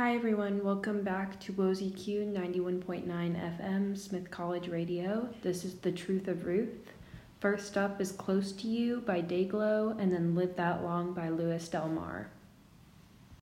Hi everyone, welcome back to WOZQ 91.9 FM, Smith College Radio. This is The Truth of Ruth. First up is Close to You by Dayglow, and then Live That Long by Louis Delmar.